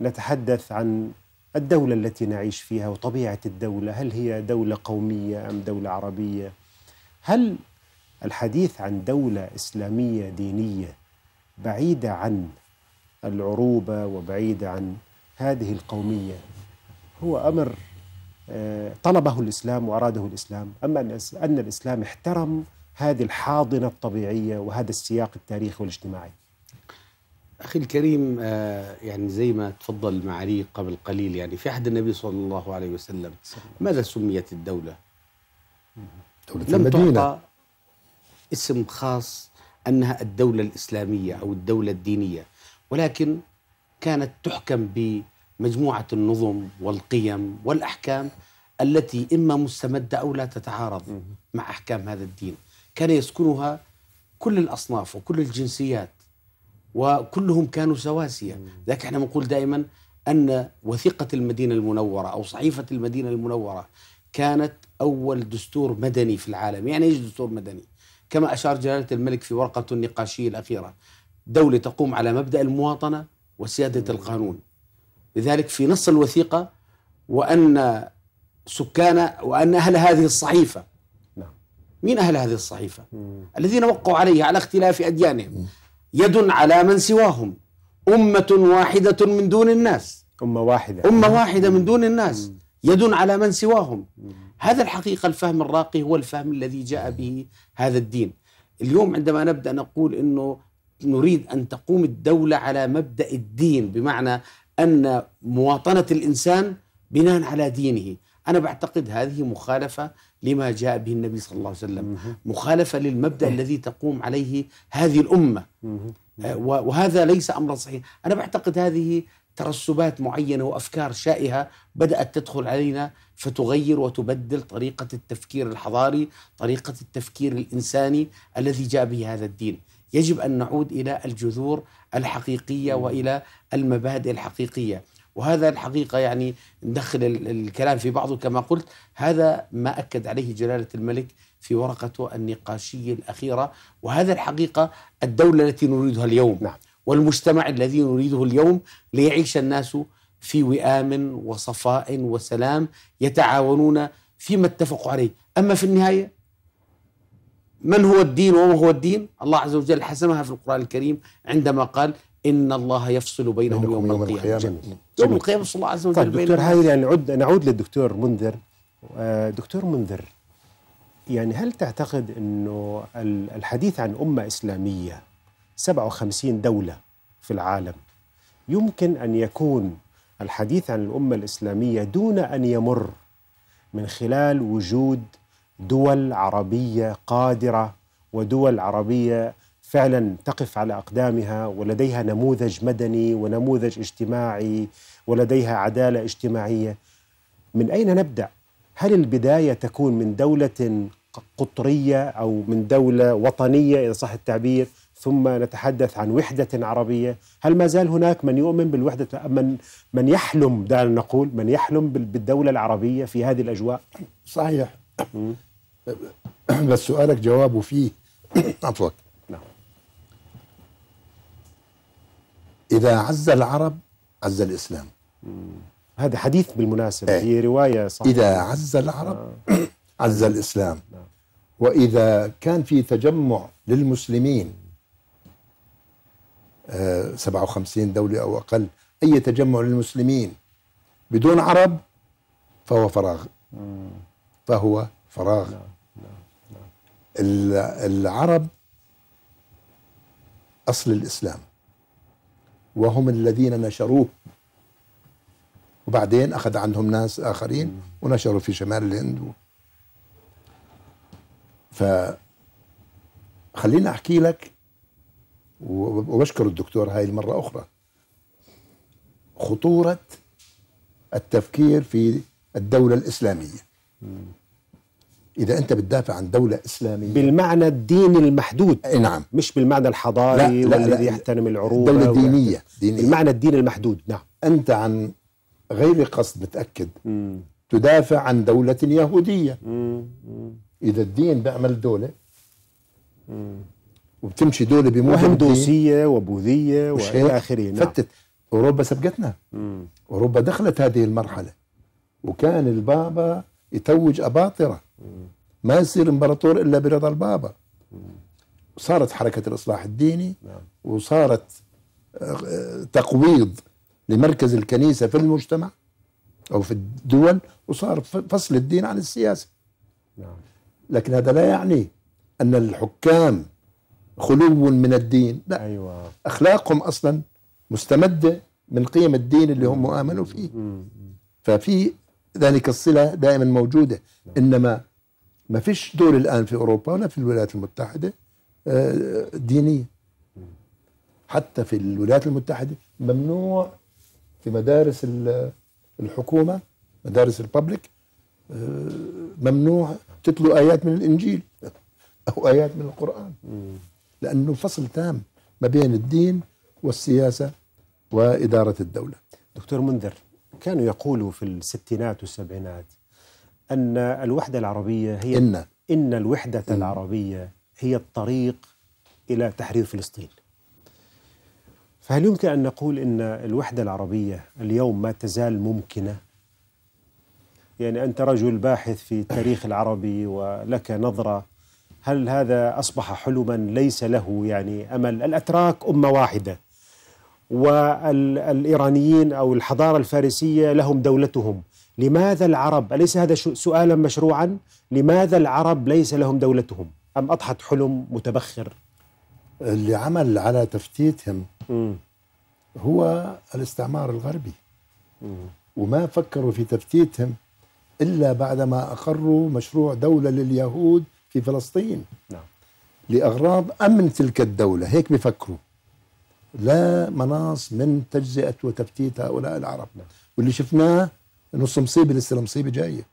نتحدث عن الدولة التي نعيش فيها وطبيعة الدولة. هل هي دولة قومية أم دولة عربية؟ هل الحديث عن دولة إسلامية دينية بعيدة عن العروبة وبعيدة عن هذه القومية. هو أمر آه، طلبه الإسلام وأراده الإسلام. أما أن الإس- أن الإسلام احترم هذه الحاضنة الطبيعية وهذا السياق التاريخي والاجتماعي. أخي الكريم آه، يعني زي ما تفضل معالي قبل قليل يعني في عهد النبي صلى الله عليه وسلم ماذا سميت الدولة؟ دولة لم المدينة. تعطى اسم خاص أنها الدولة الإسلامية أو الدولة الدينية. ولكن كانت تحكم بمجموعة النظم والقيم والأحكام التي إما مستمدة أو لا تتعارض مع أحكام هذا الدين. كان يسكنها كل الأصناف وكل الجنسيات وكلهم كانوا سواسية. ذاك إحنا بنقول دائما أن وثيقة المدينة المنورة أو صحيفة المدينة المنورة كانت أول دستور مدني في العالم. يعني إيش دستور مدني؟ كما أشار جلالة الملك في ورقة النقاشية الأخيرة. دولة تقوم على مبدأ المواطنة وسيادة القانون. لذلك في نص الوثيقة وأن سكان وأن أهل هذه الصحيفة. نعم. مين أهل هذه الصحيفة؟ الذين وقعوا عليها على اختلاف أديانهم. يد على من سواهم. أمة واحدة من دون الناس. أمة واحدة. أمة واحدة من دون الناس. يد على من سواهم. هذا الحقيقة الفهم الراقي هو الفهم الذي جاء به هذا الدين. اليوم عندما نبدأ نقول أنه نريد أن تقوم الدولة على مبدأ الدين بمعنى أن مواطنة الإنسان بناء على دينه. أنا بعتقد هذه مخالفة لما جاء به النبي صلى الله عليه وسلم. مخالفة للمبدأ الذي تقوم عليه هذه الأمة. آه، و- وهذا ليس امرا صحيحا، أنا بعتقد هذه ترسبات معينة وأفكار شائهه بدأت تدخل علينا فتغير وتبدل طريقة التفكير الحضاري، طريقة التفكير الإنساني الذي جاء به هذا الدين. يجب أن نعود إلى الجذور الحقيقية وإلى المبادئ الحقيقية. وهذا الحقيقة يعني ندخل ال- الكلام في بعضه كما قلت، هذا ما أكد عليه جلالة الملك في ورقته النقاشية الأخيرة، وهذا الحقيقة الدولة التي نريدها اليوم نعم. والمجتمع الذي نريده اليوم ليعيش الناس في وئام وصفاء وسلام يتعاونون فيما اتفقوا عليه أما في النهاية من هو الدين وما هو الدين الله عز وجل حسمها في القرآن الكريم عندما قال إن الله يفصل بينهم يوم, يوم القيامة. يوم. القيامة صلى الله عز وجل طيب دكتور. هايل يعني نعود نعود للدكتور منذر آه، دكتور منذر يعني هل تعتقد ال- الحديث عن أمة إسلامية 57 دولة في العالم يمكن أن يكون الحديث عن الأمة الإسلامية دون أن يمر من خلال وجود دول عربية قادرة ودول عربية فعلا تقف على أقدامها ولديها نموذج مدني ونموذج اجتماعي ولديها عدالة اجتماعية من أين نبدأ؟ هل البداية تكون من دولة قطرية أو من دولة وطنية اذا صح التعبير ثم نتحدث عن وحدة عربية، هل ما زال هناك من يؤمن بالوحدة من من يحلم دعنا نقول من يحلم بال- بالدولة العربية في هذه الأجواء؟ صحيح بس سؤالك جوابه فيه. عفوا. نعم. إذا عز العرب عز الإسلام. هذا حديث بالمناسبة. إيه. هي رواية صح إذا عز العرب عز الإسلام. وإذا كان في تجمع للمسلمين آه، 57 دولة أو أقل أي تجمع للمسلمين بدون عرب فهو فراغ. فهو فراغ. ال- العرب أصل الإسلام وهم الذين نشروه. وبعدين أخذ عندهم ناس آخرين ونشروا في شمال الهند. ف خليني أحكي لك وبشكر الدكتور هاي المرة أخرى. خطورة التفكير في الدولة الإسلامية. إذا أنت بتدافع عن دولة إسلامية. بالمعنى الديني المحدود. أي نعم. مش بالمعنى الحضاري لا، لا، والذي لا. يحترم العروبه دولة دينية دينية. بالمعنى الديني المحدود نعم. أنت عن غير قصد متأكد. مم. تدافع عن دولة يهودية. مم. مم. إذا الدين بيعمل دولة. وبتمشي دولة بموجب وهندوسيه وبوذية وإلى آخره نعم. فتت. أوروبا سبقتنا. مم. أوروبا دخلت هذه المرحلة. وكان البابا يتوج أباطرة. ما يصير امبراطور إلا برضا البابا. صارت حركة الإصلاح الديني نعم. وصارت آه، تقويض لمركز الكنيسة في المجتمع أو في الدول وصار فصل الدين عن السياسة. نعم. لكن هذا لا يعني أن الحكام خلو من الدين. لا. أيوه. أخلاقهم أصلا مستمدة من قيم الدين اللي هم آمنوا فيه. ففي ذلك الصلة دائما موجودة. إنما ما فيش دول الآن في أوروبا ولا في الولايات المتحدة آه، دينية حتى في الولايات المتحدة ممنوع في مدارس ال- الحكومة مدارس الببليك آه، ممنوع تتلو آيات من الإنجيل أو آيات من القرآن. لأنه فصل تام ما بين الدين والسياسة وإدارة الدولة. دكتور منذر كانوا يقولوا في الستينات والسبعينات أن الوحدة العربية هي إن إن الوحدة العربية هي الطريق إلى تحرير فلسطين. فهل يمكن أن نقول إن الوحدة العربية اليوم ما تزال ممكنة؟ يعني أنت رجل باحث في التاريخ العربي ولك نظرة هل هذا أصبح حلما ليس له يعني أمل؟ الأتراك أمة واحدة والإيرانيين أو الحضارة الفارسية لهم دولتهم لماذا العرب أليس هذا سؤالا مشروعا؟ لماذا العرب ليس لهم دولتهم؟ أم أضحت حلم متبخر؟ اللي عمل على تفتيتهم. هو الاستعمار الغربي. وما فكروا في تفتيتهم إلا بعدما أقروا مشروع دولة لليهود في فلسطين. نعم. لأغراض أمن تلك الدولة. هيك بيفكروا. لا مناص من تجزئة وتفتيت هؤلاء العرب. نعم. واللي شفناه نص مصيبة لسه المصيبة جاية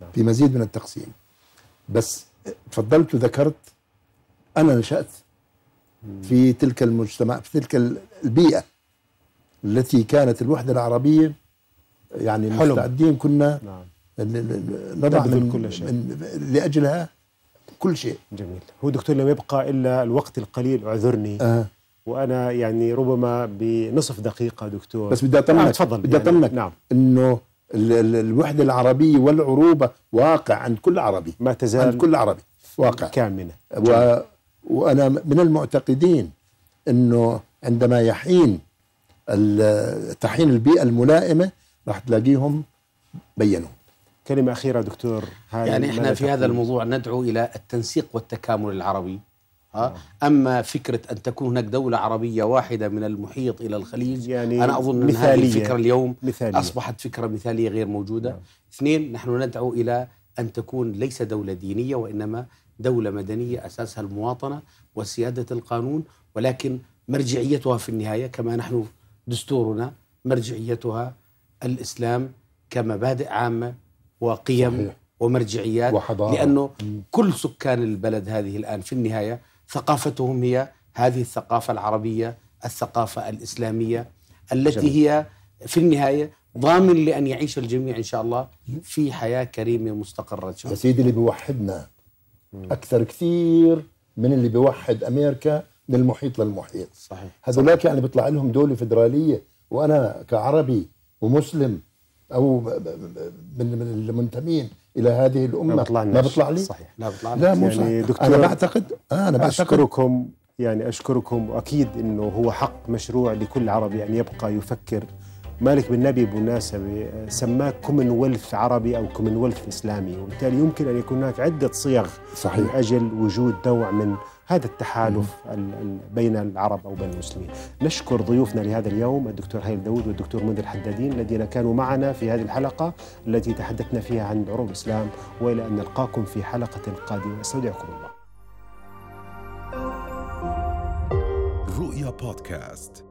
نعم. في مزيد من التقسيم. بس تفضلت وذكرت أنا نشأت في تلك المجتمع في تلك البيئة التي كانت الوحدة العربية يعني حلم. مستعدين كنا نعم. نضع من, كل شيء. من لأجلها كل شيء. جميل. هو دكتور لم يبقى إلا الوقت القليل أعذرني. آه. وأنا يعني ربما بنصف دقيقة دكتور. بس بدي آه اطمنك تفضل. بدي يعني اطمنك نعم. إنه ال- ال- الوحدة العربية والعروبة واقع عند كل عربي. ما عند تزال كل عربي. واقع. كامنة. و وأنا من المعتقدين إنه عندما يحين ال- تحين البيئة الملائمة راح تلاقيهم بينوا. كلمة أخيرة دكتور هاي يعني إحنا في هذا؟ الموضوع ندعو إلى التنسيق والتكامل العربي. ها أما فكرة أن تكون هناك دولة عربية واحدة من المحيط إلى الخليج يعني أنا أظن أن هذه مثالية. الفكرة اليوم مثالية. أصبحت فكرة مثالية غير موجودة اثنين نحن ندعو إلى أن تكون ليس دولة دينية وإنما دولة مدنية أساسها المواطنة وسيادة القانون ولكن مرجعيتها في النهاية كما نحن دستورنا مرجعيتها الإسلام كمبادئ عامة وقيم صحيح. ومرجعيات وحضارة. لأنه كل سكان البلد هذه الآن في النهاية ثقافتهم هي هذه الثقافة العربية الثقافة الإسلامية التي جميل. هي في النهاية ضامن لأن يعيش الجميع إن شاء الله في حياة كريمة مستقرة. ان شاء يا الله سيدي اللي بيوحدنا أكثر كثير من اللي بيوحد أمريكا من المحيط للمحيط. صحيح. هذولاك يعني بيطلع لهم دولة فدرالية وأنا كعربي ومسلم ب- من من المنتمين إلى هذه الأمة. ما بيطلع ما بيطلع لي؟ صحيح. لا بيطلع لا مو يعني دكتور- أنا بعتقد آه أنا بعتقد أشكركم يعني أشكركم وأكيد أنه هو حق مشروع لكل عربي أن يبقى يفكر. مالك بن نبي بالمناسبة سماه كومنولث عربي أو كومنولث إسلامي. وبالتالي يمكن أن يكون هناك عدة صيغ من صحيح أجل وجود نوع من هذا التحالف ال- ال- بين العرب أو بين المسلمين. نشكر ضيوفنا لهذا اليوم الدكتور هيل داود والدكتور منذر حدادين الذين كانوا معنا في هذه الحلقة التي تحدثنا فيها عن عروض الإسلام وإلى أن نلقاكم في حلقة قادمة. أستودعكم الله. رؤيا بودكاست.